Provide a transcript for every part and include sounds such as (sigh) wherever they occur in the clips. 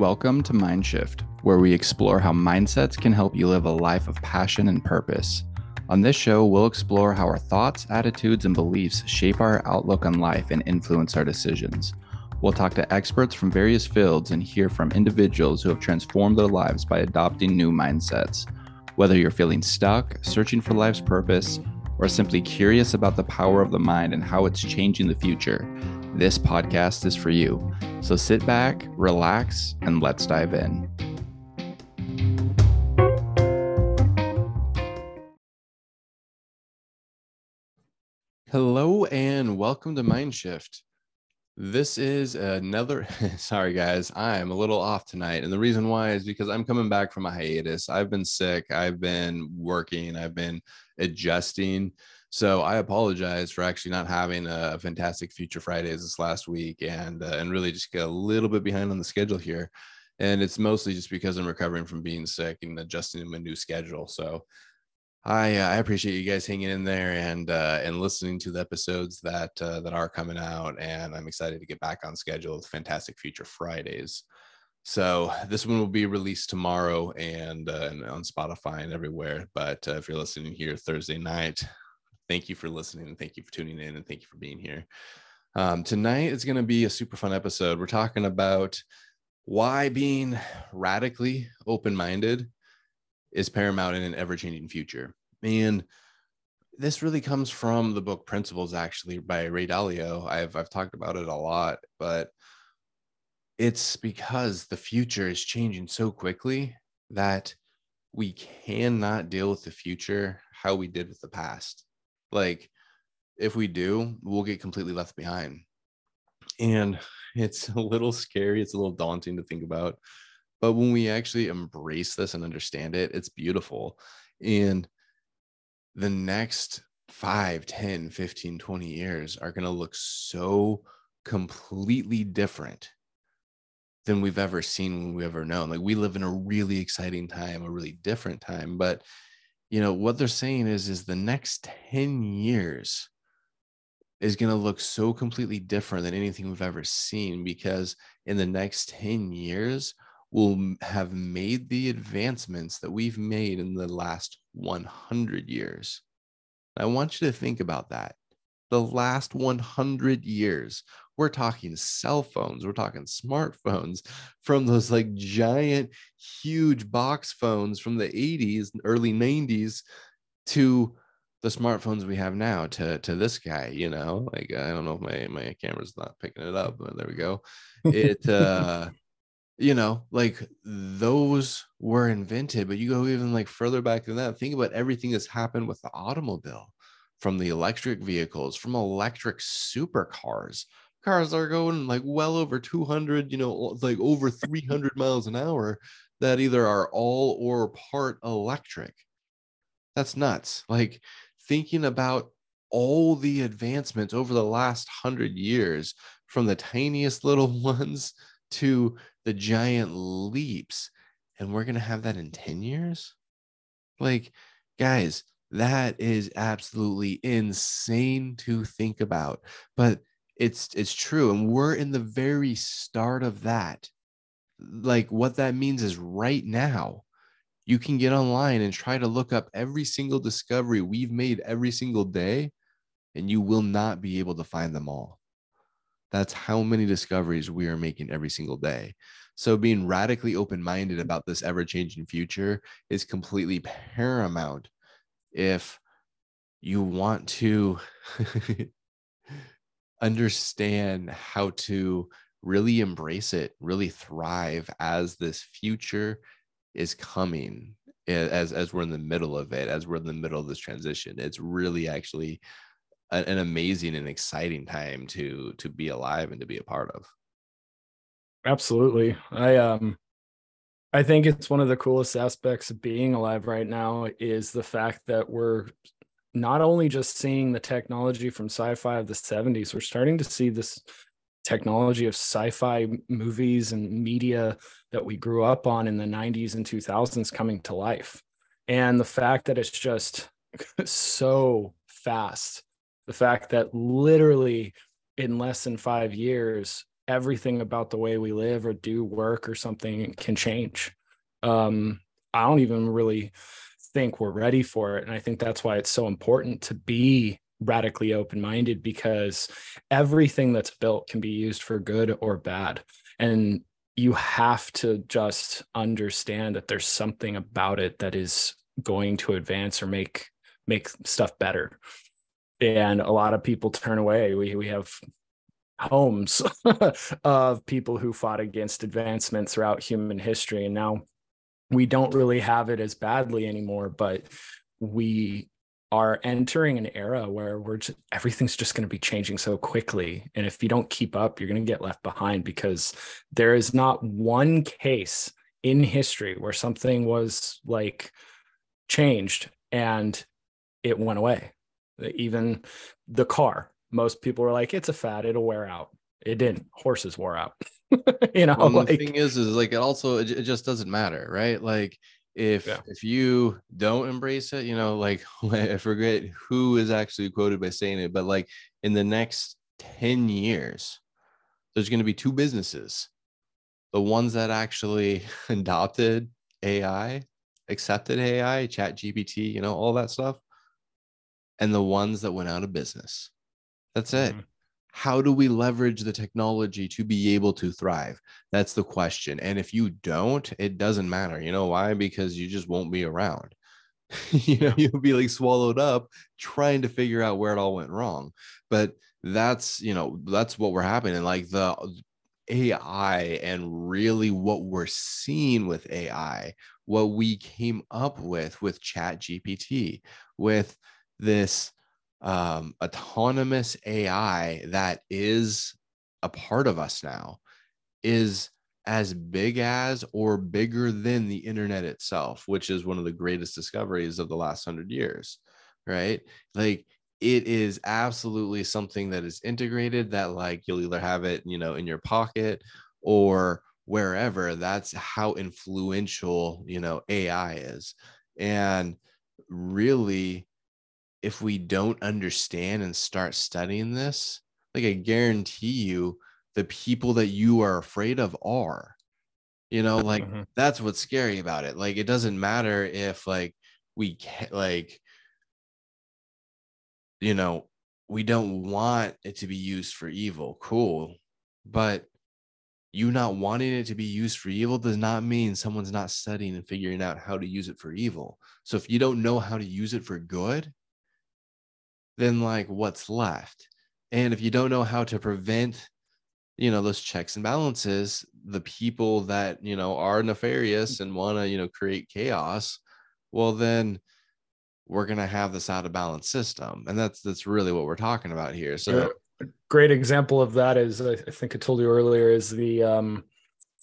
Welcome to Mindshift, where we explore how mindsets can help you live a life of passion and purpose. On this show, we'll explore how our thoughts, attitudes, and beliefs shape our outlook on life and influence our decisions. We'll talk to experts from various fields and hear from individuals who have transformed their lives by adopting new mindsets. Whether you're feeling stuck, searching for life's purpose, or simply curious about the power of the mind and how it's changing the future, this podcast is for you. So sit back, relax, and let's dive in. Hello, and welcome to Mindshift. This is another. (laughs) Sorry, guys, I'm a little off tonight. And the reason why is because I'm coming back from a hiatus. I've been sick, I've been working, I've been adjusting so I apologize for actually not having a fantastic Future Fridays this last week, and uh, and really just get a little bit behind on the schedule here. And it's mostly just because I'm recovering from being sick and adjusting to my new schedule. So I uh, I appreciate you guys hanging in there and uh, and listening to the episodes that uh, that are coming out, and I'm excited to get back on schedule with Fantastic Future Fridays. So this one will be released tomorrow and, uh, and on Spotify and everywhere. But uh, if you're listening here Thursday night, thank you for listening and thank you for tuning in and thank you for being here. Um, tonight is going to be a super fun episode. We're talking about why being radically open minded is paramount in an ever changing future. And this really comes from the book Principles, actually, by Ray Dalio. I've, I've talked about it a lot, but it's because the future is changing so quickly that we cannot deal with the future how we did with the past. Like, if we do, we'll get completely left behind. And (laughs) it's a little scary. It's a little daunting to think about. But when we actually embrace this and understand it, it's beautiful. And the next 5, 10, 15, 20 years are going to look so completely different than we've ever seen we've ever known. Like we live in a really exciting time, a really different time, but you know what they're saying is is the next 10 years is going to look so completely different than anything we've ever seen because in the next 10 years we'll have made the advancements that we've made in the last 100 years. I want you to think about that the last 100 years we're talking cell phones we're talking smartphones (laughs) from those like giant huge box phones from the 80s early 90s to the smartphones we have now to to this guy you know? Like i don't know if my my camera's not picking it up but there we go. (laughs) It uh you know like those were invented but you go even like further back than that think about everything that's happened with the automobile from the electric vehicles from electric supercars. Cars are going like well over 200 you know like over 300 miles an hour that either are all or part electric. That's nuts. Like thinking about all the advancements over the last 100 years from the tiniest little (laughs) ones to the giant leaps and we're going to have that in 10 years? Like guys that is absolutely insane to think about but it's it's true and we're in the very start of that. Like what that means is right now you can get online and try to look up every single discovery we've made every single day and you will not be able to find them all. That's how many discoveries we are making every single day. So being radically open-minded about this ever-changing future is completely paramount if you want to (laughs) understand how to really embrace it, really thrive as this future is coming as as we're in the middle of it, as we're in the middle of this transition. It's really actually an amazing and exciting time to to be alive and to be a part of. Absolutely. I um I think it's one of the coolest aspects of being alive right now is the fact that we're not only just seeing the technology from sci-fi of the 70s we're starting to see this technology of sci-fi movies and media that we grew up on in the 90s and 2000s coming to life. And the fact that it's just (laughs) so fast. The fact that literally in less than 5 years everything about the way we live or do work or something can change. Um, I don't even really think we're ready for it. And I think that's why it's so important to be radically open minded because everything that's built can be used for good or bad. And you have to just understand that there's something about it that is going to advance or make make stuff better and a lot of people turn away we we have homes (laughs) of people who fought against advancement throughout human history. And now we don't really have it as badly anymore but we are entering an era where we're just everything's just going to be changing so quickly. And if you don't keep up you're going to get left behind because there is not one case in history where something was like changed and it went away. Even the car most people were like it's a fad. It'll wear out. It didn't. Horses wore out. (laughs) You know well, like, the thing is is like it also it, it just doesn't matter right? Like if yeah. if you don't embrace it you know like (laughs) i forget who is actually quoted by saying it but like in the next 10 years there's going to be two businesses. The ones that actually (laughs) adopted ai accepted ai chat gpt you know all that stuff and the ones that went out of business. That's it. Mm-hmm. How do we leverage the technology to be able to thrive? That's the question. And if you don't, it doesn't matter. You know why? Because you just won't be around. (laughs) you know, you'll be like swallowed up trying to figure out where it all went wrong. But that's, you know, that's what we're happening. Like the AI and really what we're seeing with AI, what we came up with with Chat GPT, with this um, autonomous AI that is a part of us now is as big as or bigger than the internet itself, which is one of the greatest discoveries of the last hundred years, right? Like it is absolutely something that is integrated that like you'll either have it, you know, in your pocket or wherever. That's how influential, you know, AI is. And really if we don't understand and start studying this, like I guarantee you, the people that you are afraid of are. You know, like mm-hmm. that's what's scary about it. Like it doesn't matter if like we can't like you know, we don't want it to be used for evil. Cool. But you not wanting it to be used for evil does not mean someone's not studying and figuring out how to use it for evil. So if you don't know how to use it for good, then like what's left? And if you don't know how to prevent, you know, those checks and balances, the people that, you know, are nefarious and want to, you know, create chaos, well, then we're going to have this out of balance system. And that's, that's really what we're talking about here. So, a great example of that is, I think I told you earlier, is the, um,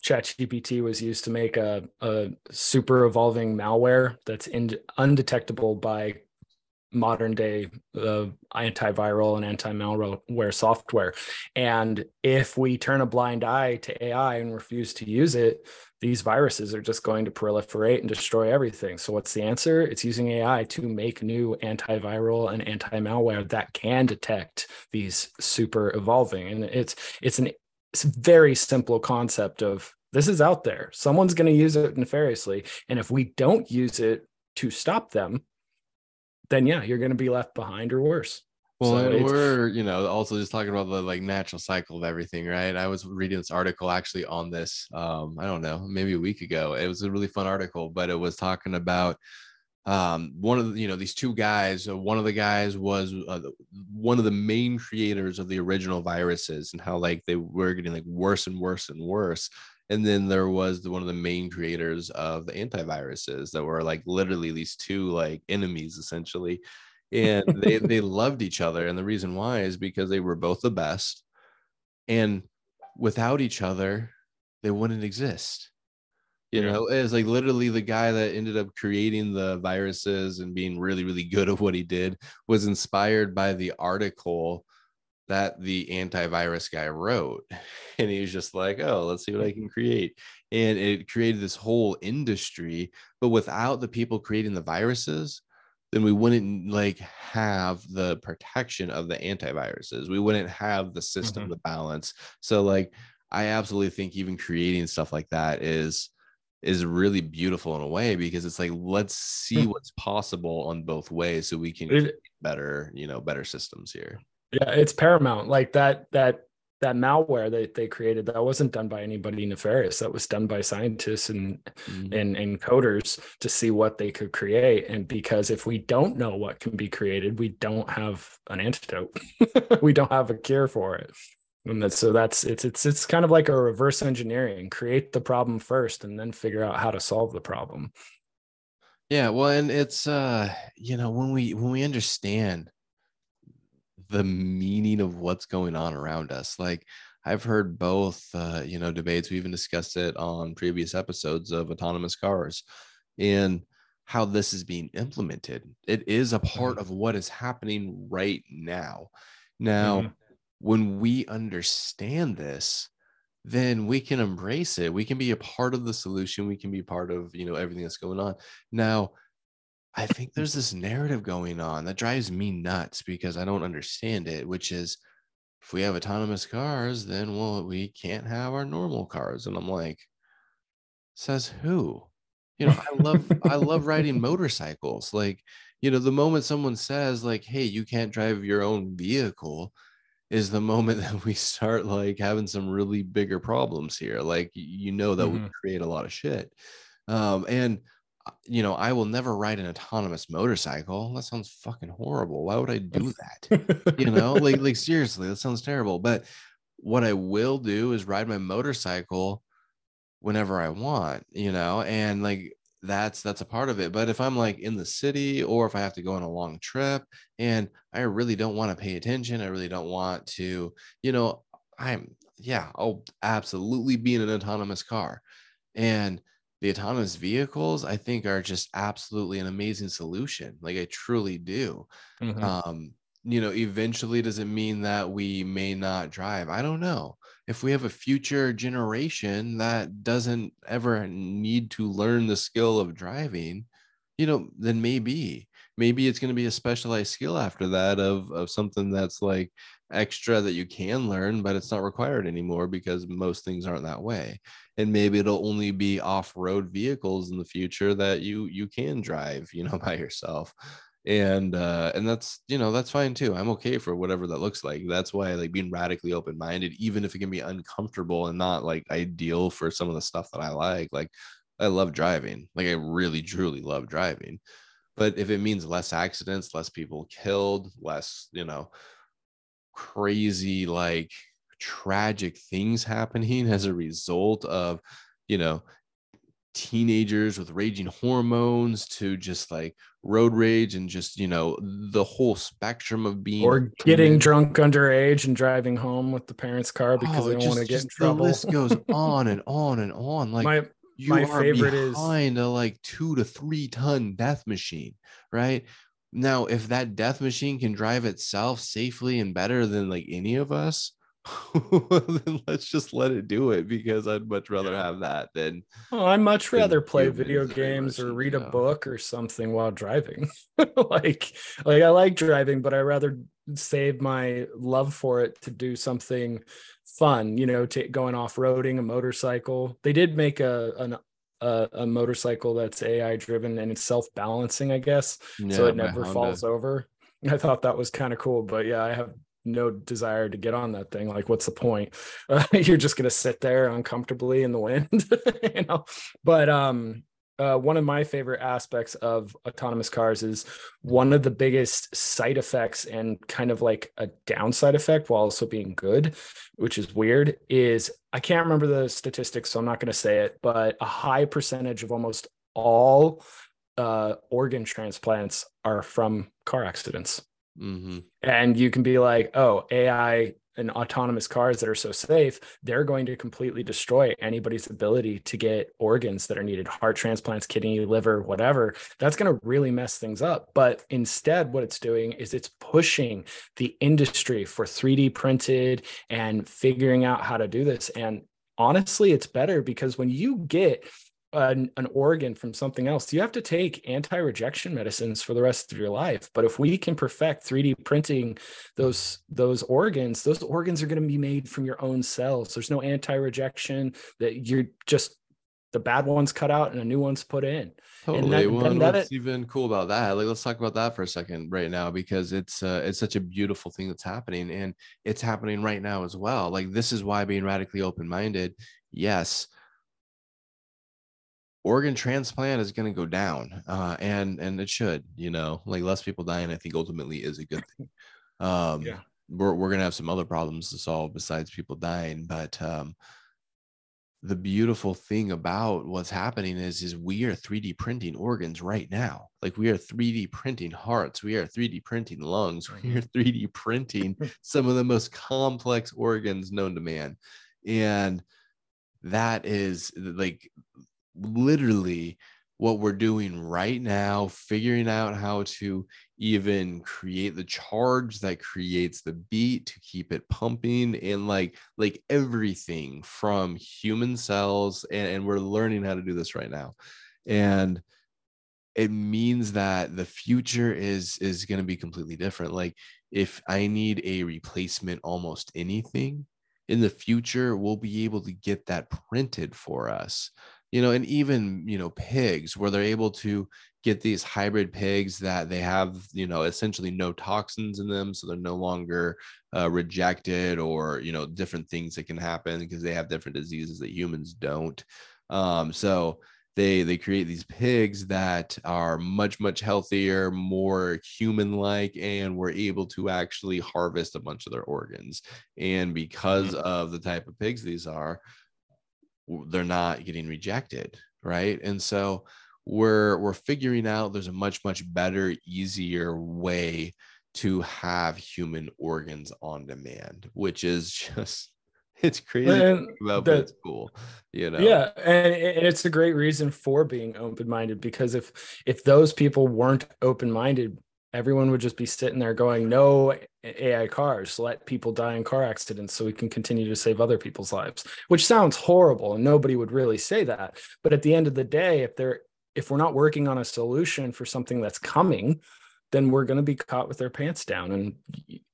ChatGPT was used to make a, a super evolving malware that's in, undetectable by modern day uh, antiviral and anti-malware software. And if we turn a blind eye to ai and refuse to use it these viruses are just going to proliferate and destroy everything. So what's the answer? It's using ai to make new antiviral and anti-malware that can detect these super evolving. And it's it's an it's a very simple concept of this is out there. Someone's going to use it nefariously. And if we don't use it to stop them then yeah, you're going to be left behind or worse. Well, so we're you know also just talking about the like natural cycle of everything, right? I was reading this article actually on this. Um, I don't know, maybe a week ago. It was a really fun article, but it was talking about um, one of the, you know these two guys. Uh, one of the guys was uh, one of the main creators of the original viruses, and how like they were getting like worse and worse and worse and then there was the, one of the main creators of the antiviruses that were like literally these two like enemies essentially. And they (laughs) they loved each other and the reason why is because they were both the best. And without each other they wouldn't exist. You yeah. know it's like literally the guy that ended up creating the viruses and being really really good at what he did was inspired by the article that the antivirus guy wrote. (laughs) And he was just like, oh, let's see what I can create. And it created this whole industry. But without the people creating the viruses, then we wouldn't like have the protection of the antiviruses. We wouldn't have the system, mm-hmm. the balance. So like I absolutely think even creating stuff like that is is really beautiful in a way because it's like let's see hmm. what's possible on both ways so we can better you know better systems here yeah it's paramount. Like that that that malware that they created that wasn't done by anybody nefarious. That was done by scientists and mm-hmm. and, and coders to see what they could create. And because if we don't know what can be created we don't have an antidote. (laughs) We don't have a cure for it. And that's, so that's it's it's it's kind of like a reverse engineering. Create the problem first and then figure out how to solve the problem. Yeah well and it's uh you know when we when we understand the meaning of what's going on around us. Like I've heard both, uh, you know, debates. We even discussed it on previous episodes of autonomous cars and how this is being implemented. It is a part mm-hmm. of what is happening right now. Now, mm-hmm. when we understand this, then we can embrace it. We can be a part of the solution. We can be part of, you know, everything that's going on. Now, I think there's this narrative going on that drives me nuts because I don't understand it, which is if we have autonomous cars, then well, we can't have our normal cars. And I'm like, says who? You know, I love I love riding (laughs) motorcycles. Like, you know, the moment someone says, like, hey, you can't drive your own vehicle, is the moment (laughs) that we start like having some really bigger problems here. Like, you know, that mm-hmm. would create a lot of shit. Um, and you know, I will never ride an autonomous motorcycle. That sounds fucking horrible. Why would I do that? you know, like (laughs) like seriously, that sounds terrible. But what I will do is ride my motorcycle whenever I want, you know, and like that's that's a part of it. But if I'm like in the city or if I have to go on a long trip and I really don't want to pay attention, I really don't want to, you know, I'm yeah, I'll absolutely be in an autonomous car. And the autonomous vehicles i think are just absolutely an amazing solution like i truly do. Mm-hmm. um you know eventually does it mean that we may not drive? I don't know. If we have a future generation that doesn't ever need to learn the skill of driving you know then maybe maybe it's going to be a specialized skill after that of of something that's like extra that you can learn but it's not required anymore because most things aren't that way. And maybe it'll only be off-road vehicles in the future that you you can drive you know (laughs) by yourself. And uh and that's you know that's fine too. I'm okay for whatever that looks like. That's why like being radically open-minded even if it can be uncomfortable and not like ideal for some of the stuff that i like. Like i love driving. Like i really truly love driving. But if it means less accidents less people killed less you know crazy like tragic things happening as a result of you know teenagers with raging hormones to just like road rage and just you know the whole spectrum of being or getting drunk underage and driving home with the parents car oh, because oh, they don't want to get in trouble the list goes (laughs) on and on and on. Like my you my are favorite behind is a like two to three ton death machine right now if that death machine can drive itself safely and better than like any of us (laughs) then let's just let it do it because I'd much rather have that than. Oh, I much rather play video games or read a book or something while driving. (laughs) like, like I like driving, but I rather save my love for it to do something fun. You know, to going off roading, a motorcycle. They did make a an a, a, motorcycle that's AI driven and it's self balancing, I guess, yeah, so it never falls over. (laughs) I thought that was kind of cool, but yeah, I have no desire to get on that thing. Like what's the point? Uh, (laughs) you're just going to sit there uncomfortably in the wind (laughs) you know? But um uh, one of my favorite aspects of autonomous cars is one of the biggest side effects and kind of like a downside effect while also being good, which is weird, is I can't remember the statistics, so I'm not going to say it, but a high percentage of almost all uh, organ transplants are from car accidents. Mm-hmm. And you can be like, oh, AI and autonomous cars that are so safe, they're going to completely destroy anybody's ability to get organs that are needed heart transplants, kidney, liver, whatever. That's going to really mess things up. But instead, what it's doing is it's pushing the industry for 3D printed and figuring out how to do this. And honestly, it's better because when you get an, an organ from something else, you have to take anti-rejection medicines for the rest of your life. But if we can perfect 3D printing those those organs, those organs are going to be made from your own cells. There's no anti-rejection that you're just the bad ones cut out and a new one's put in. Totally. That, well, what's it, even cool about that? Like, let's talk about that for a second right now because it's uh, it's such a beautiful thing that's happening, and it's happening right now as well. Like, this is why being radically open minded, yes, organ transplant is going to go down, uh, and and it should. You know, like less people dying, I think ultimately is a good thing. Um, yeah. We're, we're gonna have some other problems to solve besides people dying, but um, the beautiful thing about what's happening is is we are 3d printing organs right now like we are 3d printing hearts we are 3d printing lungs (laughs) we are 3d mm-hmm. printing (laughs) some of the most complex organs known to man and that is like literally what we're doing right now, figuring out how to even create the charge that creates the beat to keep it pumping and like like everything from human cells and, and we're learning how to do this right now. And it means that the future is is going to be completely different. Like if i need a replacement almost anything in the future we'll be able to get that printed for us you know, and even, you know, pigs where they're able to get these hybrid pigs that they have, you know, essentially no toxins in them. So they're no longer uh, rejected or, you know, different things that can happen because they have different diseases that humans don't. Um, so they they create these pigs that are much much healthier more human like and we're able to actually harvest a bunch of their organs and because mm-hmm. of the type of pigs these are they're not getting rejected right? And so we're we're figuring out there's a much much better easier way to have human organs on demand which is (laughs) just it's crazy about, but it's cool you know? Yeah and it's a great reason for being open-minded because if if those people weren't open-minded everyone would just be sitting there going no ai cars let people die in car accidents so we can continue to save other people's lives which sounds horrible and nobody would really say that. But at the end of the day if they're if we're not working on a solution for something that's coming then we're going to be caught with our pants down. And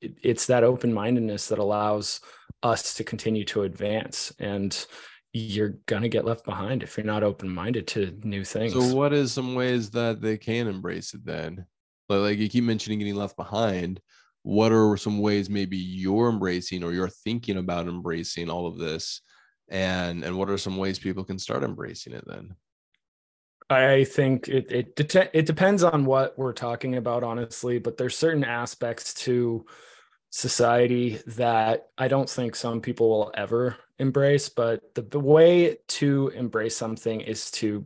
it's that open-mindedness that allows us to continue to advance. And you're going to get left behind if you're not open-minded to new things. So what is some ways that they can embrace it then but like you keep mentioning getting left behind. What are some ways maybe you're embracing or you're thinking about embracing all of this? And and what are some ways people can start embracing it then? I think it it det- it depends on what we're talking about, honestly. But there's certain aspects to society that I don't think some people will ever embrace. But the, the way to embrace something is to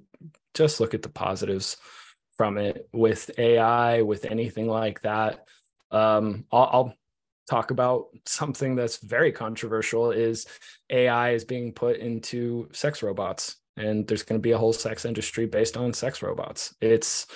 just look at the positives from it with AI, with anything like that. Um, I'll, I'll talk about something that's very controversial is AI is being put into sex robots and there's going to be a whole sex industry based on sex robots. It's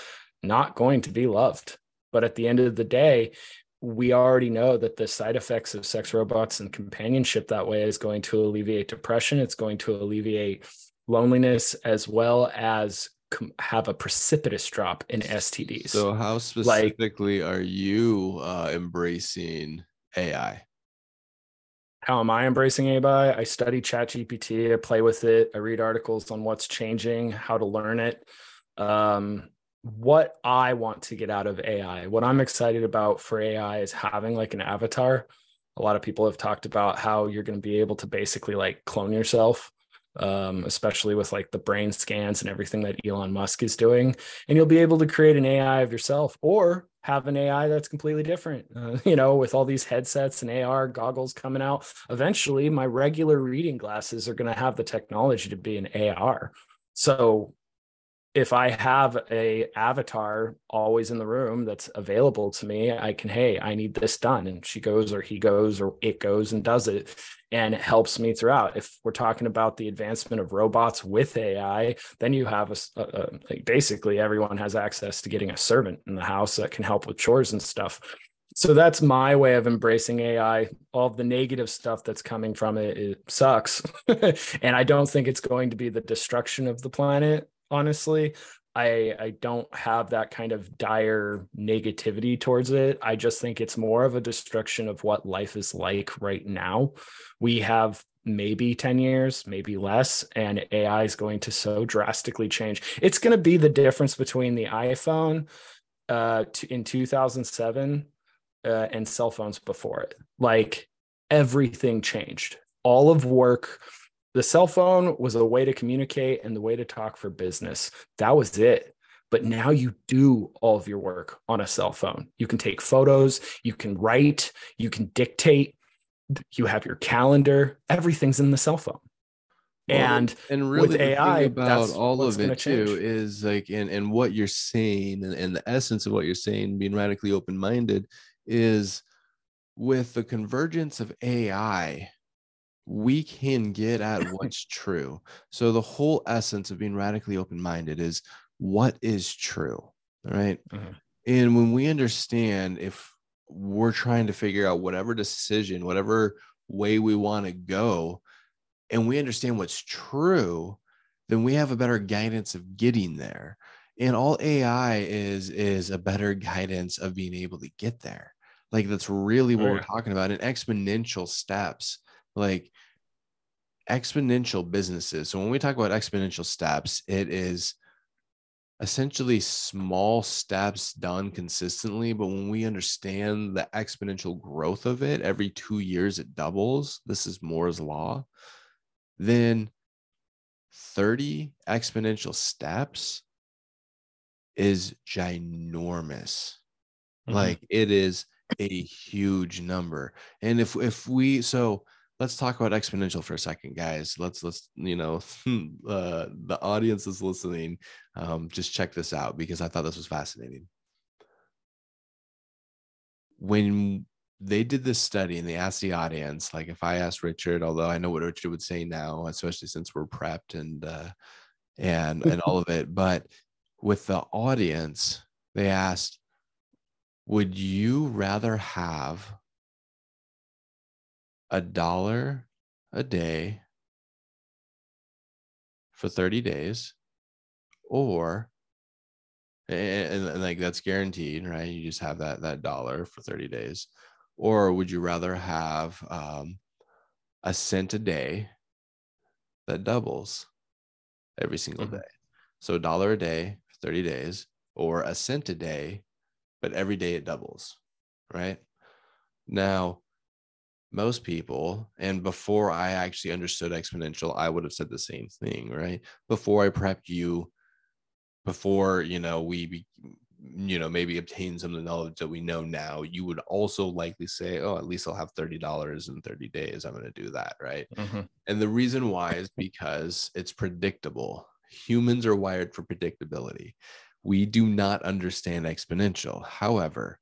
not going to be loved. But at the end of the day, we already know that the side effects of sex robots and companionship that way is going to alleviate depression. It's going to alleviate loneliness as well as have a precipitous drop in STDs. So, how specifically like, are you uh, embracing AI? How am I embracing AI? I study ChatGPT. I play with it. I read articles on what's changing, how to learn it. Um, what I want to get out of AI, what I'm excited about for AI is having like an avatar. A lot of people have talked about how you're going to be able to basically like clone yourself um, especially with like the brain scans and everything that Elon Musk is doing. And you'll be able to create an AI of yourself or have an AI that's completely different. Uh, (laughs) you know, with all these headsets and AR goggles coming out, eventually my regular reading glasses are going to have the technology to be an AR. So if I have a avatar always in the room that's available to me, I can, hey, I need this done. And she goes or he goes or it goes and does it. And it helps me throughout. If we're talking about the advancement of robots with AI, then you have a, a, a basically everyone has access to getting a servant in the house that can help with chores and stuff. so that's my way of embracing AI. All the negative stuff that's coming from it, it sucks. (laughs) and I don't think it's going to be the destruction of the planet, honestly. I I don't have that kind of dire negativity towards it. I just think it's more of a destruction of what life is like right now. We have maybe 10 years, maybe less, and AI is going to so drastically change. It's going to be the difference between the iPhone uh, in 2007 uh, and cell phones before it. Like everything changed. All of work, the cell phone was a way to communicate and the way to talk for business. That was it. But now you do all of your work on a cell phone. You can take photos, you can write, you can dictate, you have your calendar, everything's in the cell phone. And and really with AI about all of it too is like and and what you're saying and, and the essence of what you're saying being radically open-minded is with the convergence of AI, we can get at (laughs) what's true. So the whole essence of being radically open-minded is what is true, right? Mm-hmm. And when we understand if we're trying to figure out whatever decision, whatever way we want to go, and we understand what's true, then we have a better guidance of getting there and all ai is is a better guidance of being able to get there like that's really what we're talking about in exponential steps like exponential businesses so when we talk about exponential steps it is essentially small steps done consistently but when we understand the exponential growth of it every 2 years it doubles this is moore's law then 30 exponential steps is ginormous. Mm-hmm. Like it is a huge number. And if if we so let's talk about exponential for a second guys. Let's let's you know (laughs) uh, the audience is listening. Um, just check this out because i thought this was fascinating. When they did this study and they asked the audience like if i asked richard although i know what richard would say now especially since we're prepped and uh and and all of (laughs) it but with the audience, they asked, Would you rather have a dollar a day for 30 days or and, and, like that's guaranteed right you just have that that dollar for 30 days or would you rather have um, a cent a day that doubles every single mm-hmm. day so a dollar a day for 30 days or a cent a day, but every day it doubles, right? Now, most people, and before I actually understood exponential, I would have said the same thing, right? Before I prepped you, before, you know, we, you know, maybe obtain some of the knowledge that we know now, you would also likely say, oh, at least I'll have $30 in 30 days. I'm going to do that, right? Mm-hmm. And the reason why is because it's predictable humans are wired for predictability. We do not understand exponential. However,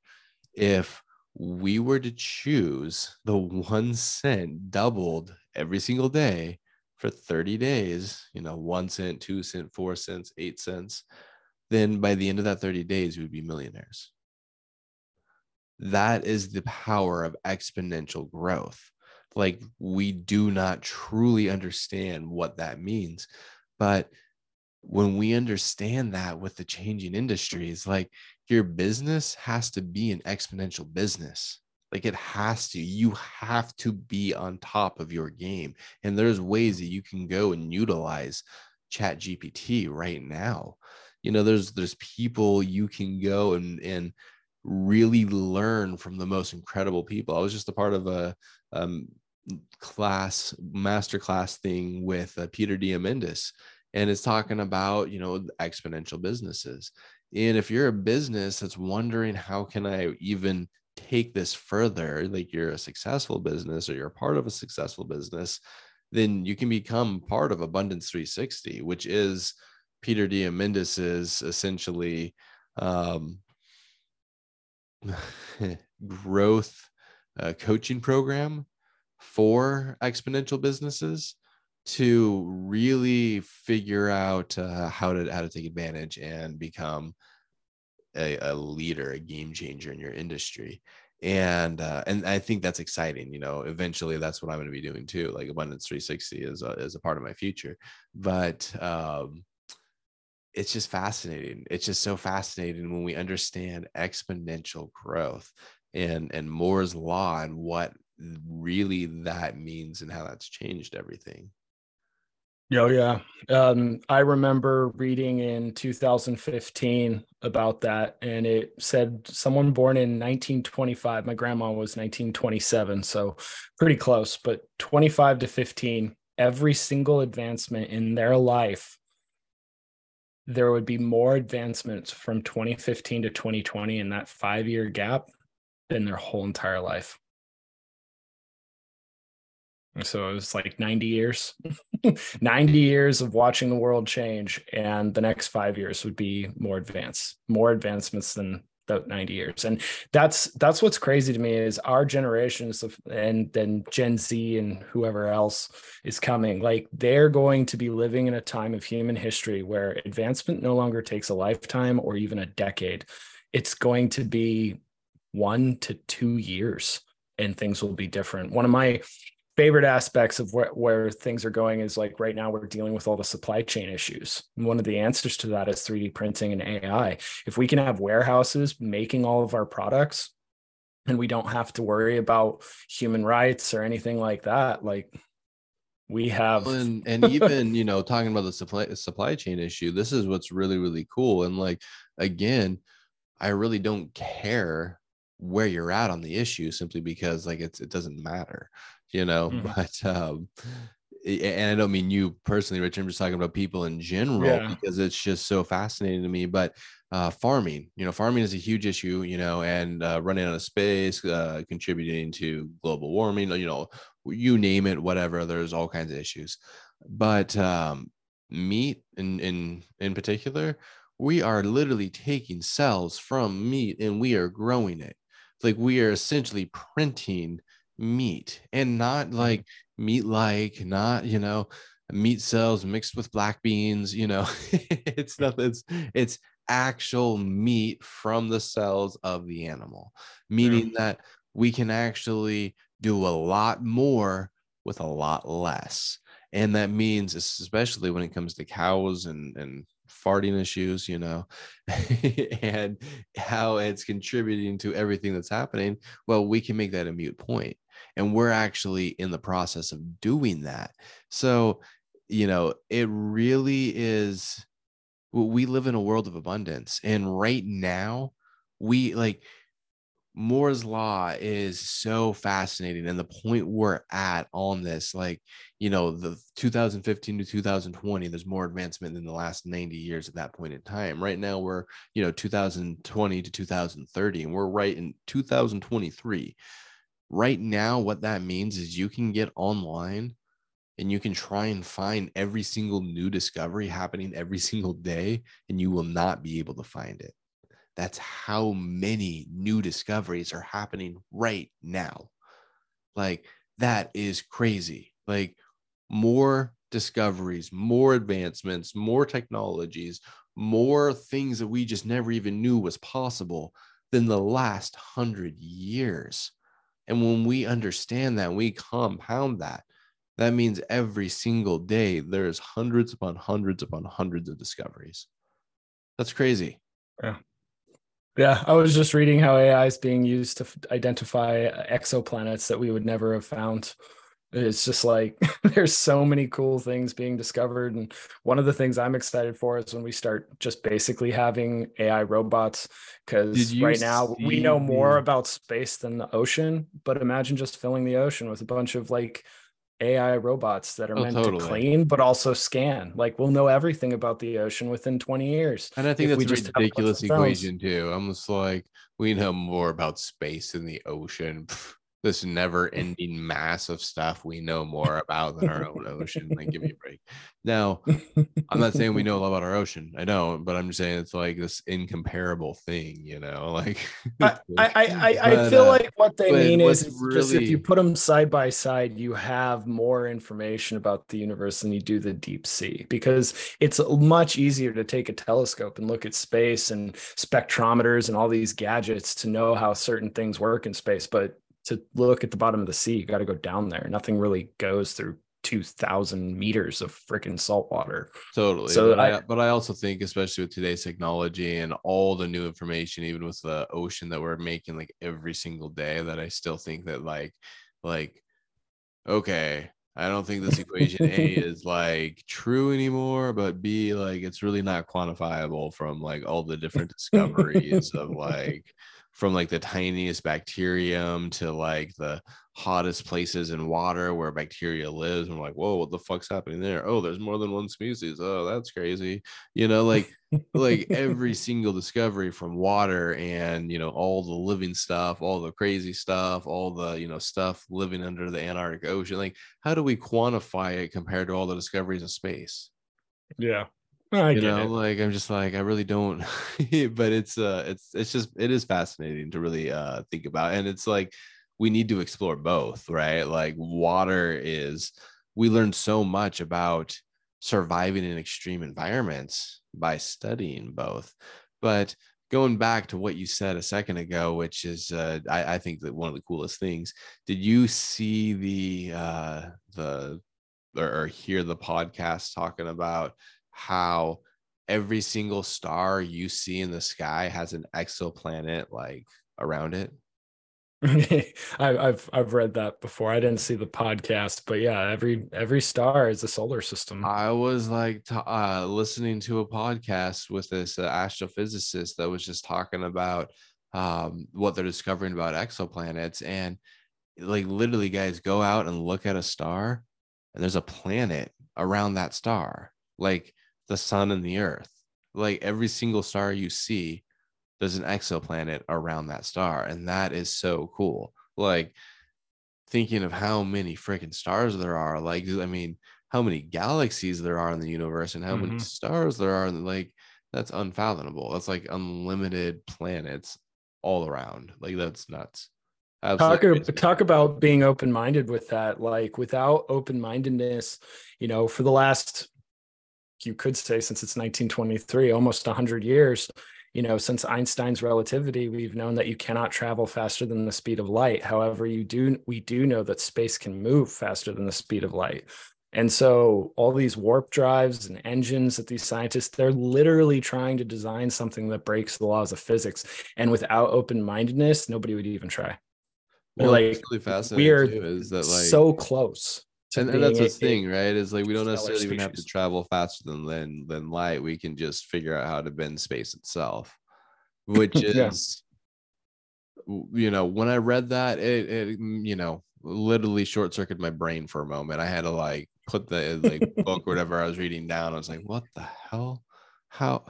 if we were to choose the one cent doubled every single day for 30 days, you know, one cent, two cent, four cents, eight cents, then by the end of that 30 days, we would be millionaires. That is the power of exponential growth. Like, we do not truly understand what that means, but when we understand that with the changing industries, like your business has to be an exponential business. Like it has to, you have to be on top of your game. And there's ways that you can go and utilize chat GPT right now. You know, there's there's people you can go and and really learn from the most incredible people. I was just a part of a um, class, master class thing with uh, Peter Diamandis and it's talking about you know exponential businesses and if you're a business that's wondering how can i even take this further like you're a successful business or you're part of a successful business then you can become part of abundance 360 which is peter diamandis's essentially um, (laughs) growth uh, coaching program for exponential businesses to really figure out uh, how to how to take advantage and become a, a, leader, a game changer in your industry. and uh, and I think that's exciting. You know, eventually that's what I'm going to be doing too. Like Abundance 360 is a, is a part of my future, but um, it's just fascinating. It's just so fascinating when we understand exponential growth and and Moore's law and what really that means and how that's changed everything. Oh yeah. Um, I remember reading in 2015 about that, and it said someone born in 1925. My grandma was 1927, so pretty close, but 25 to 15, every single advancement in their life, there would be more advancements from 2015 to 2020 in that five year gap than their whole entire life. So it was like 90 years, (laughs) 90 years of watching the world change. And the next five years would be more advanced, more advancements than the 90 years. And that's, that's what's crazy to me is our generations of, and then Gen Z and whoever else is coming, like they're going to be living in a time of human history where advancement no longer takes a lifetime or even a decade. It's going to be one to two years and things will be different. One of my favorite aspects of where, where things are going is like right now we're dealing with all the supply chain issues. And one of the answers to that is 3D printing and AI. If we can have warehouses making all of our products and we don't have to worry about human rights or anything like that, like we have and, and (laughs) even you know talking about the supply supply chain issue this is what's really really cool and like again i really don't care where you're at on the issue simply because like it's it doesn't matter you know mm. but um and I don't mean you personally, Rich. I'm just talking about people in general yeah. because it's just so fascinating to me. But uh, farming, you know, farming is a huge issue, you know, and uh, running out of space, uh, contributing to global warming, you know, you name it, whatever. There's all kinds of issues. But um, meat, in in in particular, we are literally taking cells from meat and we are growing it. Like we are essentially printing meat and not like meat like, not, you know, meat cells mixed with black beans, you know, (laughs) it's nothing, it's, it's actual meat from the cells of the animal, meaning yeah. that we can actually do a lot more with a lot less. And that means, especially when it comes to cows and, and farting issues, you know, (laughs) and how it's contributing to everything that's happening, well, we can make that a mute point. And we're actually in the process of doing that. So, you know, it really is, we live in a world of abundance. And right now, we like, Moore's law is so fascinating and the point we're at on this like you know the 2015 to 2020 there's more advancement than the last 90 years at that point in time. Right now we're you know 2020 to 2030 and we're right in 2023 right now what that means is you can get online and you can try and find every single new discovery happening every (laughs) single day and you will not be able to find it that's how many new discoveries are happening right now. Like, that is crazy. Like, more discoveries, more advancements, more technologies, more things that we just never even knew was possible than the last hundred years. And when we understand that, we compound that, that means every single day there's hundreds upon hundreds upon hundreds of discoveries. That's crazy. Yeah. Yeah, I was just reading how AI is being used to identify uh, exoplanets that we would never have found. It's just like (laughs) there's so many cool things being discovered. And one of the things I'm excited for is when we start just basically having AI robots. Because right now we know more about space than the ocean, but imagine just filling the ocean with a bunch of like AI robots that are oh, meant totally. to clean but also scan. Like we'll know everything about the ocean within 20 years. And I think that's a ridiculous equation too. I'm just like, we know more about space than the ocean. (laughs) this (laughs) never ending mass of stuff we know more about than our own ocean. Like, give me a break. Now, I'm not saying we know a lot about our ocean. I don't, but I'm just saying it's like this incomparable thing, you know. Like, (laughs) I, I, I, I feel uh, like what they mean is really... just if you put them side by side, you have more information about the universe than you do the deep sea because it's much easier to take a telescope and look at space and spectrometers and all these gadgets to know how certain things work in space. But to look at the bottom of the sea, you got to go down there. Nothing really goes through 2000 meters of freaking salt water. Totally. So but I, I, but I also think, especially with today's technology and all the new information, even with the ocean that we're making like every single day, that I still think that like, like, okay, I don't think this equation A (laughs) is like true anymore, but B, like, it's really not quantifiable from like all the different discoveries of (laughs) like, from like the tiniest bacterium to like the hottest places in water where bacteria lives. And we're like, whoa, what the fuck's happening there? Oh, there's more than one species. Oh, that's crazy. You know, like like every (laughs) single discovery from water and you know, all the living stuff, all the crazy stuff, all the you know stuff living under the Antarctic Ocean. Like, how do we quantify it compared to all the discoveries of space? Yeah. (laughs) I you know, it. like I'm just like I really don't, (laughs) but it's uh, it's it's just it is fascinating to really uh think about, and it's like we need to explore both, right? Like water is, we learn so much about surviving in extreme environments by studying both, but going back to what you said a second ago, which is uh, I, I think that one of the coolest things. Did you see the uh, the or, or hear the podcast talking about how every single star you see in the sky has an exoplanet like around it. (laughs) I, have I've read that before. I didn't see the podcast, but yeah, every every star is a solar system. I was like uh, listening to a podcast with this uh, astrophysicist that was just talking about um, what they're discovering about exoplanets, and like literally, guys, go out and look at a star, and there's a planet around that star. Like the sun and the earth. Like every single star you see, there's an exoplanet around that star. And that is so cool. Like thinking of how many freaking stars there are. Like, I mean, how many galaxies there are in the universe and how mm-hmm. many stars there are. Like, that's unfathomable. That's like unlimited planets all around. Like, that's nuts. Talk, talk about being open minded with that. Like, without open mindedness, you know, for the last you could say since it's 1923 almost 100 years you know since einstein's relativity we've known that you cannot travel faster than the speed of light. However you do we do know that space can move faster than the speed of light. And so all these warp drives and engines that these scientists they're literally trying to design something that breaks the laws of physics. And without open-mindedness nobody would even try. Well, like really fascinating we are too, is that like so close and, and, that's the thing right? Is like we don't necessarily species. even have to travel faster than, than than light. We can just figure out how to bend space itself which (laughs) is yeah. you know when i read that it, it mm, you know literally short circuited my brain for a moment. I had to like put the uh, like book or (laughs) whatever i was reading down. I was like what the hell? How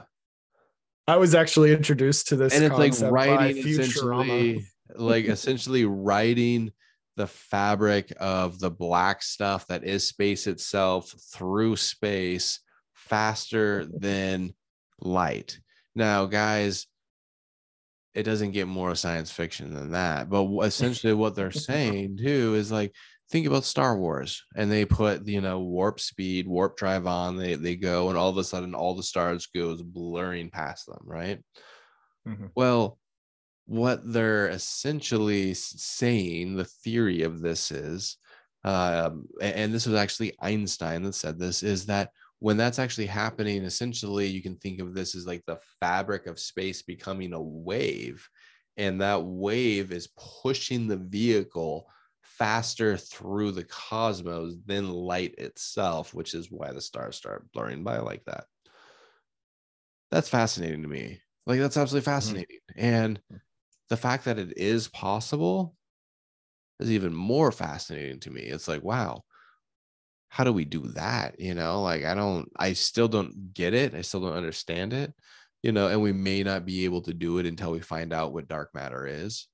i was actually introduced to this and it's like writing essentially like (laughs) essentially writing the fabric of the black stuff that is space itself through space faster than light. Now, guys, it doesn't get more science fiction than that. But (laughs) essentially, what they're saying too is like, think about Star Wars, and they put you know warp speed, warp drive on. They they go, and all of a sudden, all the stars goes blurring past them, right? Mm-hmm. Well, what they're essentially saying, the theory of this is, um, and this was actually Einstein that said this, is that when that's actually happening, essentially you can think of this as like the fabric of space becoming a wave. And that wave is pushing the vehicle faster through the cosmos than light itself, which is why the stars start blurring by like that. That's fascinating to me. Like, that's absolutely mm-hmm. fascinating. Mm-hmm. And the fact that it is possible is even more fascinating to me. It's like, wow, how do we do that? You know, like I don't, I still don't get it. I still don't understand it, you know, and we may not be able to do it until we find out what dark matter is.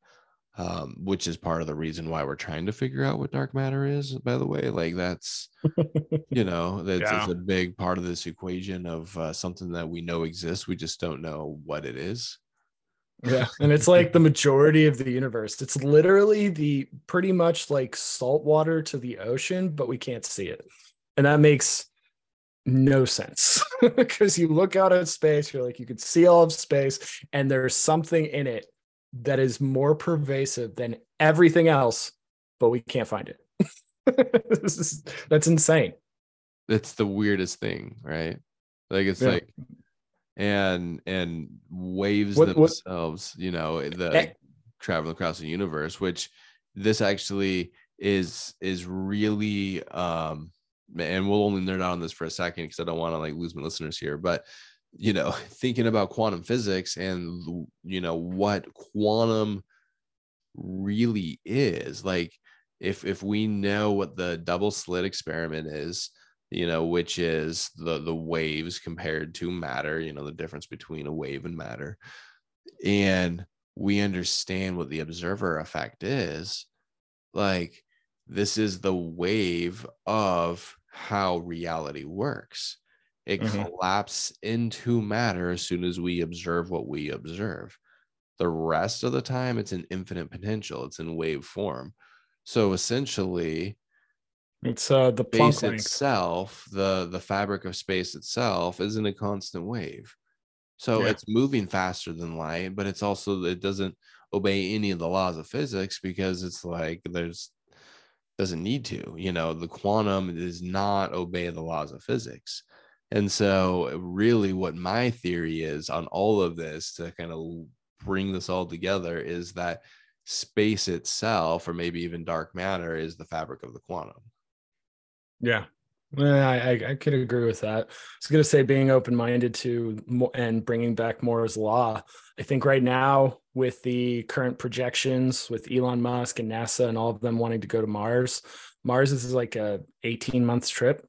um, which is part of the reason why we're trying to figure out what dark matter is. By the way, like that's (laughs) you know that's, Yeah. that's a big part of this equation of uh, something that we know exists. We just don't know what it is. Yeah. (laughs) And it's like the majority of the universe. It's literally the pretty much like salt water to the ocean, but we can't see it. And that makes no sense (laughs) because you look out at space, you're like, you could see all of space, and there's something in it that is more pervasive than everything else, but we can't find it. (laughs) this is, that's insane. It's the weirdest thing, right? Like it's Yeah. like and and waves What- what- themselves, you know, the Eh. traveling across the universe, which this actually is is really um and we'll only nerd out on this for a second because I don't want to like lose my listeners here, but you know, (laughs) thinking about quantum physics and you know what quantum really is like if if we know what the double slit experiment is you know which is the the waves compared to matter you know the difference between a wave and matter. And we understand what the observer effect is. Like this is the wave of how reality works. It Mhm. collapses into matter as soon as we observe what we observe. The rest of the time it's an infinite potential. It's in wave form. So essentially It's uh the space itself the the fabric of space itself is in a constant wave. So Yeah. it's moving faster than light but it's also it doesn't obey any of the laws of physics because it's like there's doesn't need to you know the quantum does not obey the laws of physics. And so really what my theory is on all of this to kind of bring this all together is that space itself or maybe even dark matter is the fabric of the quantum Yeah. I, I could agree with that. I was going to say being open minded to and bringing back Moore's law. I think right now with the current projections with Elon Musk and NASA and all of them wanting to go to Mars, Mars is like a 18 months trip,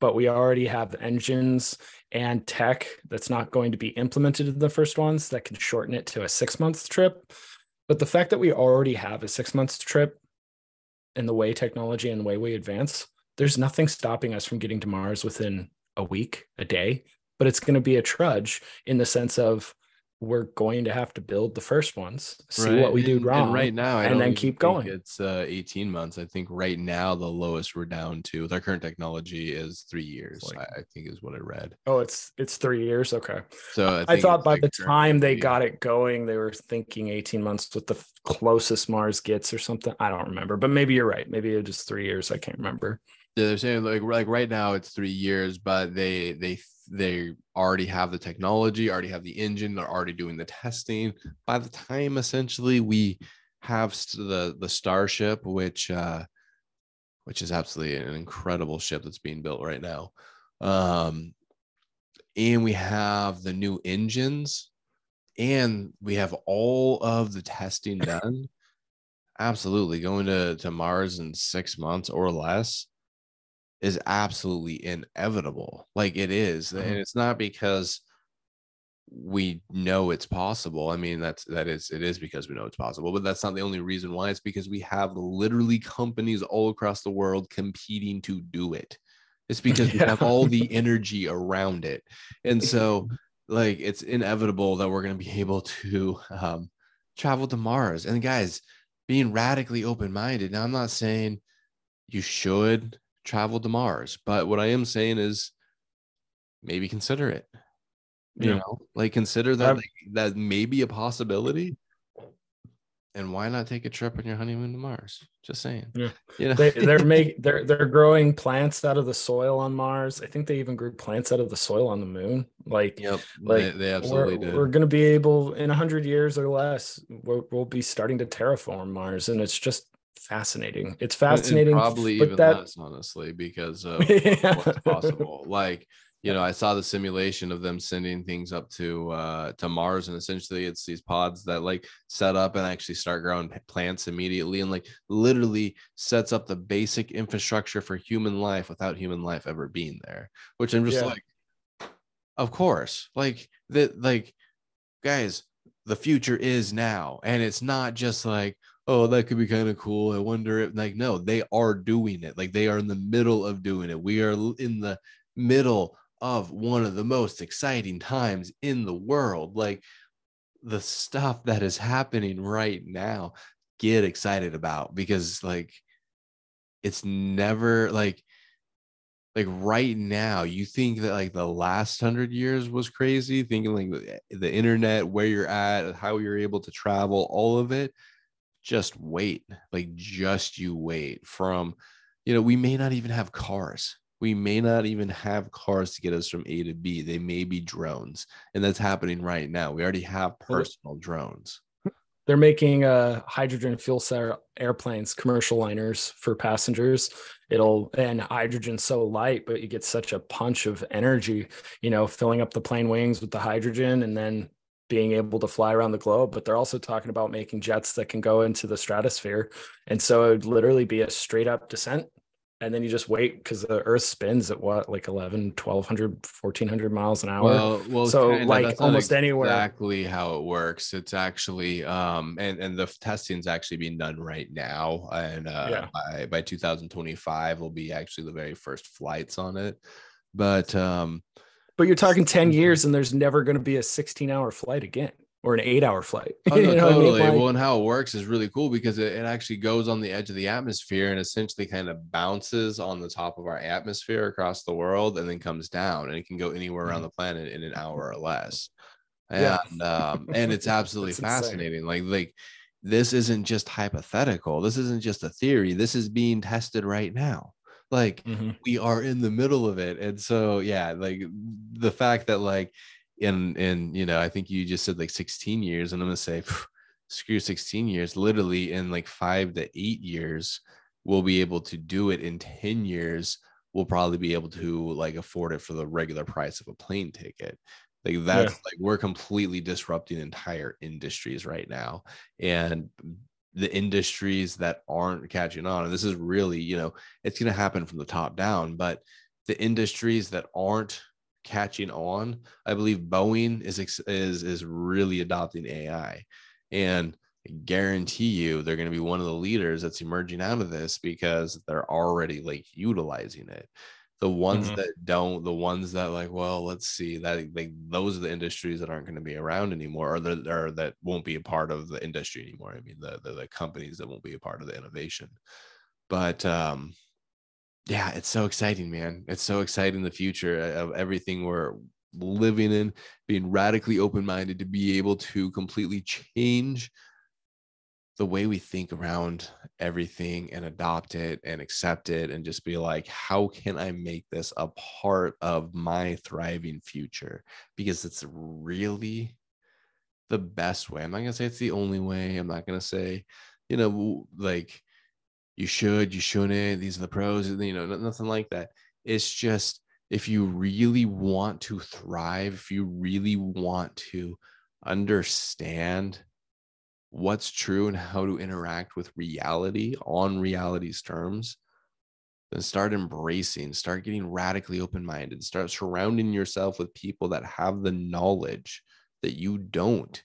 but we already have engines and tech that's not going to be implemented in the first ones that can shorten it to a six month trip. But the fact that we already have a six months trip and the way technology and the way we advance, there's nothing stopping us from getting to Mars within a week, a day, but it's going to be a trudge in the sense of we're going to have to build the first ones, see what we do wrong. and right now I and then keep going. it's uh 18 months i think right now the lowest we're down to with our current technology is three years like- I, think is what i read oh, it's it's three years. Okay. so i, I, thought by like the time they got it going, they were thinking 18 months with the closest Mars gets or something. I don't remember, but maybe you're right. Maybe it was just three years. I can't remember. They're saying like like right now it's three years, but they they they already have the technology, already have the engine, they're already doing the testing. By the time essentially we have the the Starship, which uh which is absolutely an incredible ship that's being built right now. Um and we have the new engines and we have all of the testing done. Absolutely going to to Mars in 6 months or less is absolutely inevitable. Like it is. And Mhm. it's not because we know it's possible. I mean, that's that is it is because we know it's possible, but that's not the only reason why. It's because we have literally companies all across the world competing to do it. It's (laughs) because we have all the energy around it. And so (laughs) like it's inevitable that we're going to be able to um travel to Mars. And guys, being radically open-minded. Now I'm not saying you should travel to Mars. But what I am saying is maybe consider it. You Yeah. know, like consider that like, that may be a possibility. And why not take a trip on your honeymoon to Mars? Just saying. Yeah. You know, They, they're (laughs) make they're they're growing plants out of the soil on Mars. I think they even grew plants out of the soil on the moon. Like yep, like, they, they absolutely we're, did. we're going to be able in 100 years or less we'll, we'll be starting to terraform mars and it's just fascinating it's And- and fascinating probably but even that- less, honestly, because of (laughs) Yeah. what's possible. Like, (laughs) you know, I saw the simulation of them sending things up to uh to Mars, and essentially it's these pods that like set up and actually start growing plants immediately, and like literally sets up the basic infrastructure for human life without human life ever being there. Which I'm just Yeah. like, of course, like that, like guys, the future is now, and it's not just like oh, that could be kind of cool. I wonder if like no, they are doing it. Like they are in the middle of doing it. We are in the middle of one of the most exciting times in the world. Like the stuff that is happening right now, get excited about because like it's never like like right now you think that like the last hundred years was crazy thinking like eh, the internet where you're at how you're able to travel all of it just wait like just you wait from you know we may not even have cars. We may not even have cars to get us from a to b. They may be drones and that's happening right now. We already have personal drones. They're making uh, hydrogen fuel cell airplanes, commercial liners for passengers. It'll and hydrogen's so light, but you get such a punch of energy, you know, filling up the plane wings with the hydrogen and then being able to fly around the globe. But they're also talking about making jets that can go into the stratosphere. And so it would literally be a straight up descent and then you just wait because the earth spins at what like 11 1200 1400 miles an hour well, well so kinda, like almost anywhere exactly how it works it's actually um and and the testing is actually being done right now and uh yeah. by, by 2025 will be actually the very first flights on it but um but you're talking 10 years and there's never going to be a 16 hour flight again or an eight hour flight. (laughs) Oh, no, totally. I mean? like, well, and how it works is really cool because it, it actually goes on the edge of the atmosphere and essentially kind of bounces on the top of our atmosphere across the world and then comes down and it can go anywhere around mm. the planet in an hour or less. And yeah. um, (laughs) and it's absolutely fascinating. Like like this isn't just hypothetical. This isn't just a theory. This is being tested right now like mm-hmm. we are in the middle of it and so yeah like the fact that like in in you know i think you just said like 16 years and i'm gonna say screw 16 years literally in like five to eight years we'll be able to do it. In 10 years we'll probably be able to like afford it for the regular price of a plane ticket. Like that's yeah. like we're completely disrupting entire industries right now. And the industries that aren't catching on and this is really you know it's going to happen from the top down but the industries that aren't catching on. I believe Boeing is is is really adopting AI, and I guarantee you they're going to be one of the leaders that's emerging out of this because they're already like utilizing it. The ones mm-hmm. that don't, the ones that like, well, let's see that like those are the industries that aren't going to be around anymore, or that or that won't be a part of the industry anymore. I mean, the, the the companies that won't be a part of the innovation. But um, yeah, it's so exciting, man. It's so exciting the future uh, of everything we're living in, being radically open minded to be able to completely change the way we think around everything and adopt it and accept it and just be like, how can I make this a part of my thriving future? Because it's really the best way. I'm not going to say it's the only way. I'm not going to say, you know, like, you should, you shouldn't, these are the pros, you know, nothing like that. It's just if you really want to thrive, if you really want to understand what's true and how to interact with reality on reality's terms, then start embracing, start getting radically open minded, start surrounding yourself with people that have the knowledge that you don't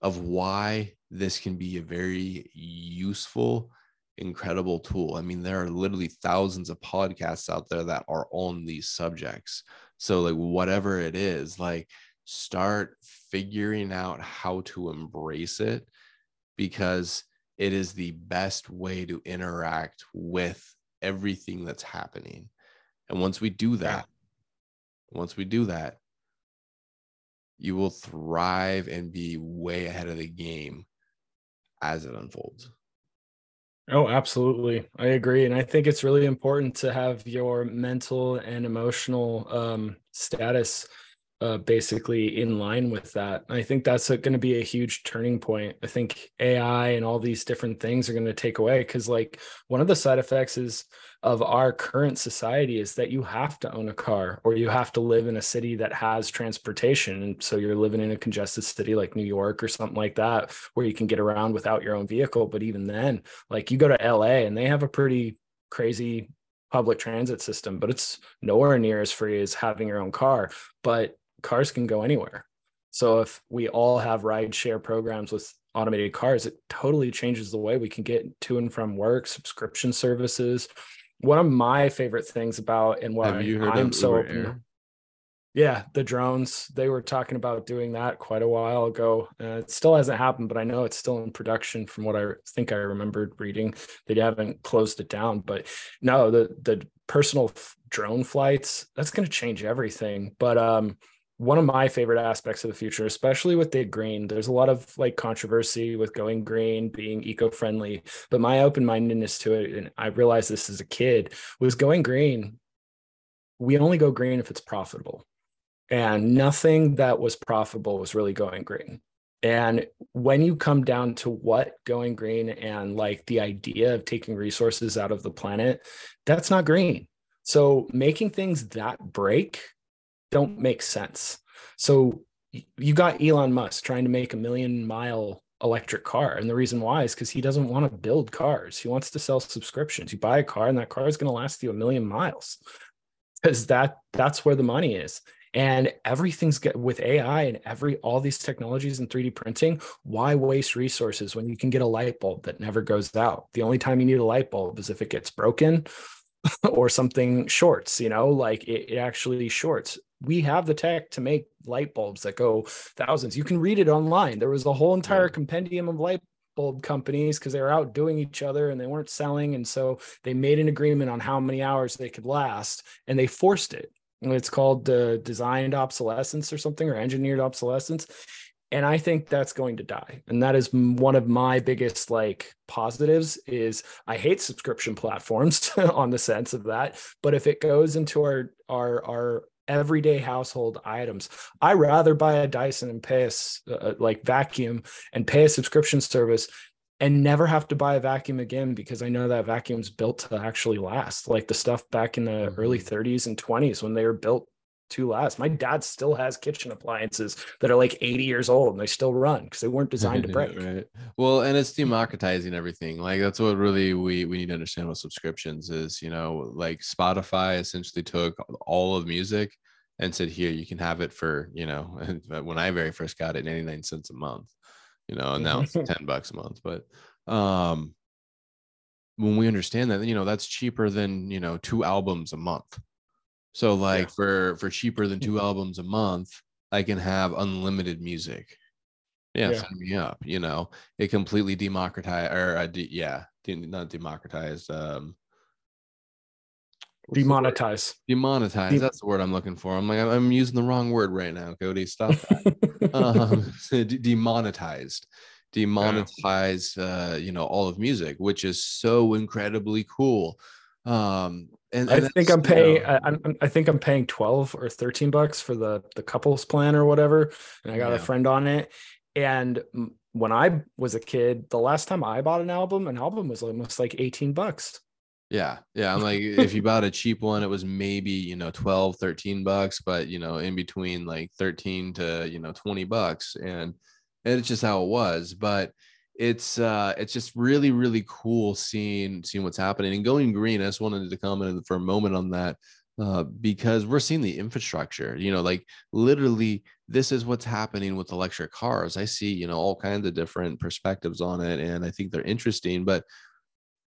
of why this can be a very useful incredible tool. I mean, there are literally thousands of podcasts out there that are on these subjects. So, like, whatever it is, like, start figuring out how to embrace it because it is the best way to interact with everything that's happening. And once we do that, once we do that, you will thrive and be way ahead of the game as it unfolds. Oh, absolutely. I agree. And I think it's really important to have your mental and emotional um, status uh, basically in line with that. I think that's going to be a huge turning point. I think AI and all these different things are going to take away because, like, one of the side effects is of our current society is that you have to own a car or you have to live in a city that has transportation. And so you're living in a congested city like New York or something like that, where you can get around without your own vehicle. But even then, like you go to LA and they have a pretty crazy public transit system, but it's nowhere near as free as having your own car. But cars can go anywhere. So if we all have ride share programs with automated cars, it totally changes the way we can get to and from work, subscription services. One of my favorite things about and why I'm so open, yeah, the drones. They were talking about doing that quite a while ago. Uh, it still hasn't happened, but I know it's still in production from what I think I remembered reading. They haven't closed it down, but no, the the personal f- drone flights, that's going to change everything. But um one of my favorite aspects of the future, especially with the green, there's a lot of like controversy with going green, being eco-friendly, but my open-mindedness to it, and I realized this as a kid, was going green. We only go green if it's profitable and nothing that was profitable was really going green. And when you come down to what going green and like the idea of taking resources out of the planet, that's not green. So making things that break don't make sense. So you got Elon Musk trying to make a million mile electric car. And the reason why is because he doesn't want to build cars. He wants to sell subscriptions. You buy a car and that car is going to last you a million miles because that that's where the money is and everything's get, with ai and every all these technologies and 3d printing why waste resources when you can get a light bulb that never goes out the only time you need a light bulb is if it gets broken (laughs) or something shorts you know like it, it actually shorts we have the tech to make light bulbs that go thousands you can read it online there was a whole entire compendium of light bulb companies because they were outdoing each other and they weren't selling and so they made an agreement on how many hours they could last and they forced it it's called uh, designed obsolescence or something or engineered obsolescence. And I think that's going to die. And that is one of my biggest like positives is I hate subscription platforms (laughs) on the sense of that. But if it goes into our our our everyday household items. I rather buy a Dyson and pay a uh, like vacuum and pay a subscription service and never have to buy a vacuum again because I know that vacuum's built to actually last. Like the stuff back in the mm-hmm. early 30s and 20s when they were built to last. My dad still has kitchen appliances that are like 80 years old and they still run because they weren't designed to (laughs) break. right. Well, and it's democratizing everything. Like that's what really we we need to understand with subscriptions is, you know, like Spotify essentially took all of music and said, here, you can have it for, you know, (laughs) when I very first got it, 99 cents a month you know, and now it's (laughs) 10 bucks a month. But um when we understand that, you know, that's cheaper than, you know, two albums a month. So like yeah. for for cheaper than two albums a month, I can have unlimited music. Yeah, yeah. sign me up. You know, it completely democratized or uh, de- yeah, de- not democratized. Um, demonetize. Demonetize. De- That's the word I'm looking for. I'm like, I'm using the wrong word right now, Cody. Stop that. (laughs) um, (laughs) demonetized, demonetize. Uh, you know, all of music, which is so incredibly cool. Um, and, and I think I'm paying. You know, I, am I think I'm paying 12 or 13 bucks for the the couples plan or whatever, and I got yeah. a friend on it. And when I was a kid, the last time I bought an album, an album was almost like 18 bucks. Yeah. Yeah. I'm like, if you bought a cheap one, it was maybe, you know, 12, 13 bucks, but, you know, in between like 13 to, you know, 20 bucks. And, and it's just how it was. But it's, uh, it's just really, really cool seeing, seeing what's happening and going green. I just wanted to comment for a moment on that. Uh, because we're seeing the infrastructure, you know, like literally, this is what's happening with electric cars. I see, you know, all kinds of different perspectives on it, and I think they're interesting. But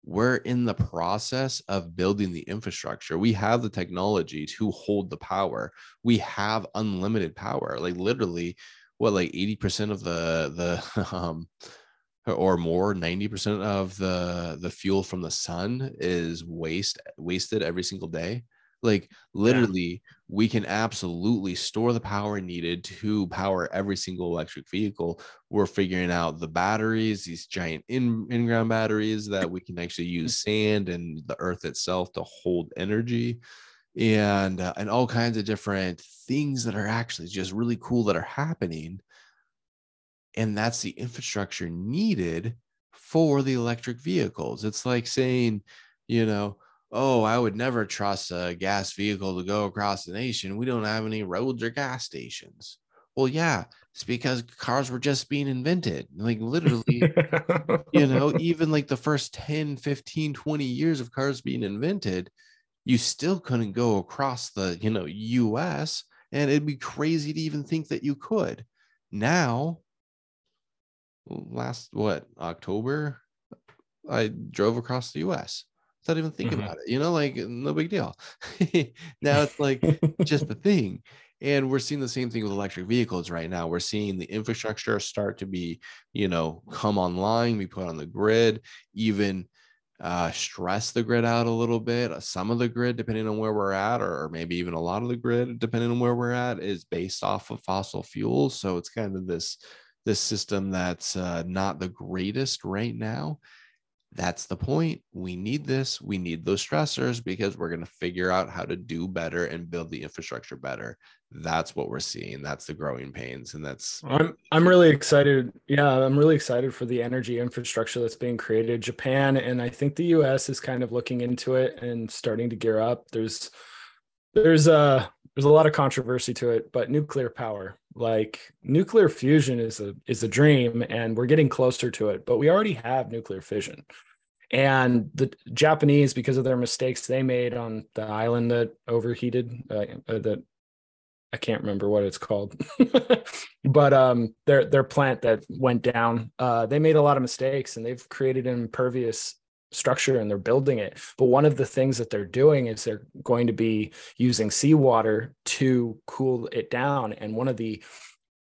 we're in the process of building the infrastructure. We have the technology to hold the power. We have unlimited power. Like literally, what like 80% of the the (laughs) um or more 90% of the the fuel from the sun is waste wasted every single day like literally, yeah. we can absolutely store the power needed to power every single electric vehicle. We're figuring out the batteries, these giant in, in-ground batteries that we can actually (laughs) use sand and the earth itself to hold energy and uh, and all kinds of different things that are actually just really cool that are happening and that's the infrastructure needed for the electric vehicles it's like saying you know oh, I would never trust a gas vehicle to go across the nation. We don't have any roads or gas stations. Well, yeah, it's because cars were just being invented. Like literally, you know, (laughs) even like the first 10, 15, 20 years of cars being invented, you still couldn't go across the, you know, US. And it'd be crazy to even think that you could. Now, last what October, I drove across the U.S. without even thinking mm-hmm. about it. You know, like no big deal. (laughs) now it's like (laughs) just a thing. And we're seeing the same thing with electric vehicles right now. We're seeing the infrastructure start to be, you know, come online, be put on the grid, even uh, stress the grid out a little bit. Uh, some of the grid, depending on where we're at, or, or maybe even a lot of the grid, depending on where we're at, is based off of fossil fuels. So it's kind of this this system that's uh, not the greatest right now. That's the point. We need this. We need those stressors because we're going to figure out how to do better and build the infrastructure better that's what we're seeing that's the growing pains and that's i'm i'm really excited yeah i'm really excited for the energy infrastructure that's being created japan and i think the us is kind of looking into it and starting to gear up there's there's a there's a lot of controversy to it but nuclear power like nuclear fusion is a is a dream and we're getting closer to it but we already have nuclear fission. And the japanese because of their mistakes they made on the island that overheated uh, uh that I can't remember what it's called, (laughs) but um, their their plant that went down, uh, they made a lot of mistakes and they've created an impervious structure and they're building it. But one of the things that they're doing is they're going to be using seawater to cool it down. And one of the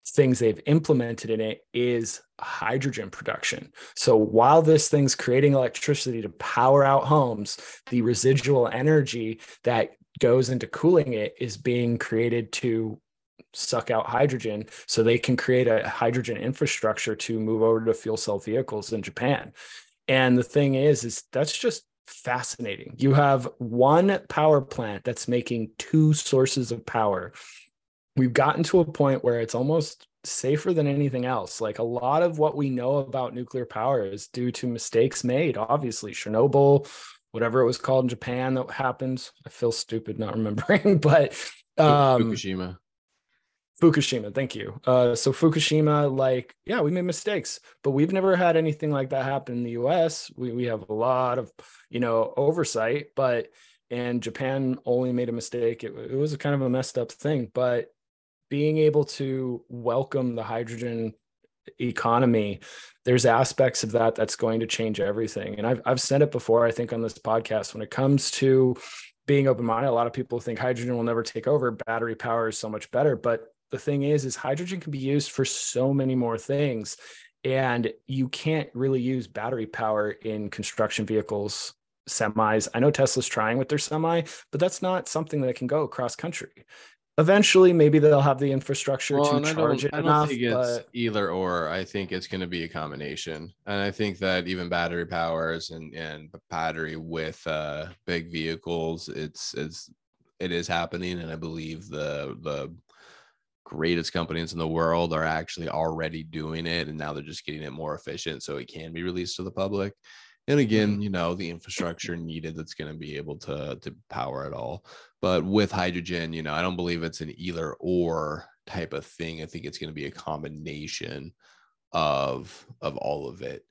things they've implemented in it is hydrogen production. So while this thing's creating electricity to power out homes, the residual energy that goes into cooling it is being created to suck out hydrogen so they can create a hydrogen infrastructure to move over to fuel cell vehicles in Japan. And the thing is is that's just fascinating. You have one power plant that's making two sources of power. We've gotten to a point where it's almost safer than anything else. Like a lot of what we know about nuclear power is due to mistakes made. Obviously, Chernobyl, whatever it was called in Japan that happened. I feel stupid not remembering, (laughs) but um, Fukushima. Fukushima, thank you. Uh, so Fukushima, like, yeah, we made mistakes, but we've never had anything like that happen in the U.S. We we have a lot of, you know, oversight, but and Japan only made a mistake. It, it was a kind of a messed up thing, but being able to welcome the hydrogen economy there's aspects of that that's going to change everything and i've, I've said it before i think on this podcast when it comes to being open-minded a lot of people think hydrogen will never take over battery power is so much better but the thing is is hydrogen can be used for so many more things and you can't really use battery power in construction vehicles semis i know tesla's trying with their semi but that's not something that can go across country eventually maybe they'll have the infrastructure well, to charge it I don't enough, think it's but... either or. I think it's going to be a combination, and I think that even battery powers and and battery with uh, big vehicles, it's it's it is happening, and I believe the the greatest companies in the world are actually already doing it, and now they're just getting it more efficient, so it can be released to the public. And again, mm-hmm. you know, the infrastructure needed that's going to be able to to power it all. But with hydrogen, you know, I don't believe it's an either or type of thing. I think it's going to be a combination of of all of it.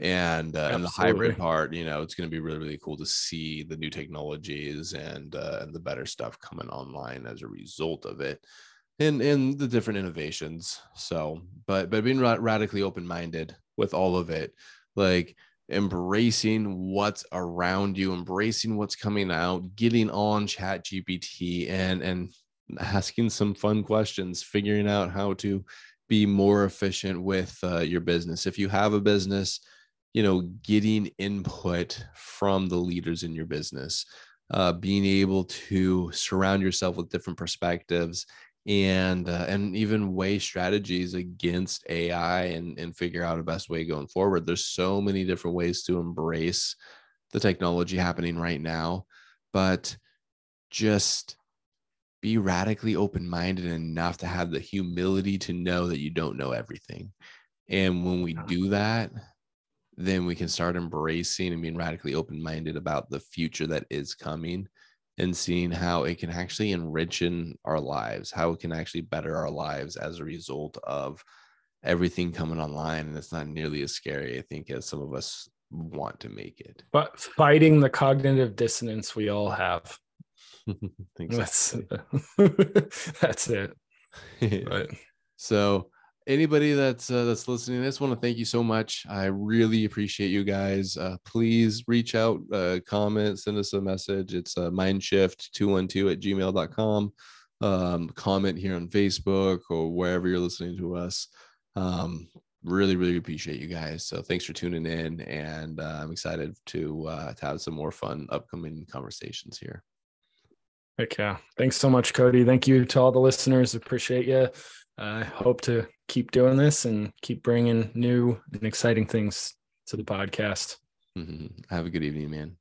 And uh, and the hybrid part, you know, it's going to be really really cool to see the new technologies and uh, and the better stuff coming online as a result of it and and the different innovations so but but being ra- radically open minded with all of it like embracing what's around you, embracing what's coming out, getting on chat GPT and and asking some fun questions, figuring out how to be more efficient with uh, your business. If you have a business, you know, getting input from the leaders in your business, uh, being able to surround yourself with different perspectives and uh, and even weigh strategies against AI and and figure out a best way going forward. There's so many different ways to embrace the technology happening right now, but just be radically open-minded enough to have the humility to know that you don't know everything. And when we do that, then we can start embracing and being radically open-minded about the future that is coming and seeing how it can actually enrich in our lives, how it can actually better our lives as a result of everything coming online. And it's not nearly as scary, I think, as some of us want to make it. But fighting the cognitive dissonance we all have. (laughs) that's, (laughs) that's it. (laughs) So anybody that's uh, that's listening, I just want to thank you so much. I really appreciate you guys. Uh, please reach out, uh, comment, send us a message. It's uh, mindshift212 at gmail.com. Um, comment here on Facebook or wherever you're listening to us. Um, really, really appreciate you guys. So thanks for tuning in, and uh, I'm excited to uh, to have some more fun upcoming conversations here. Heck yeah! Thanks so much, Cody. Thank you to all the listeners. Appreciate you. I hope to keep doing this and keep bringing new and exciting things to the podcast. Mm-hmm. Have a good evening, man.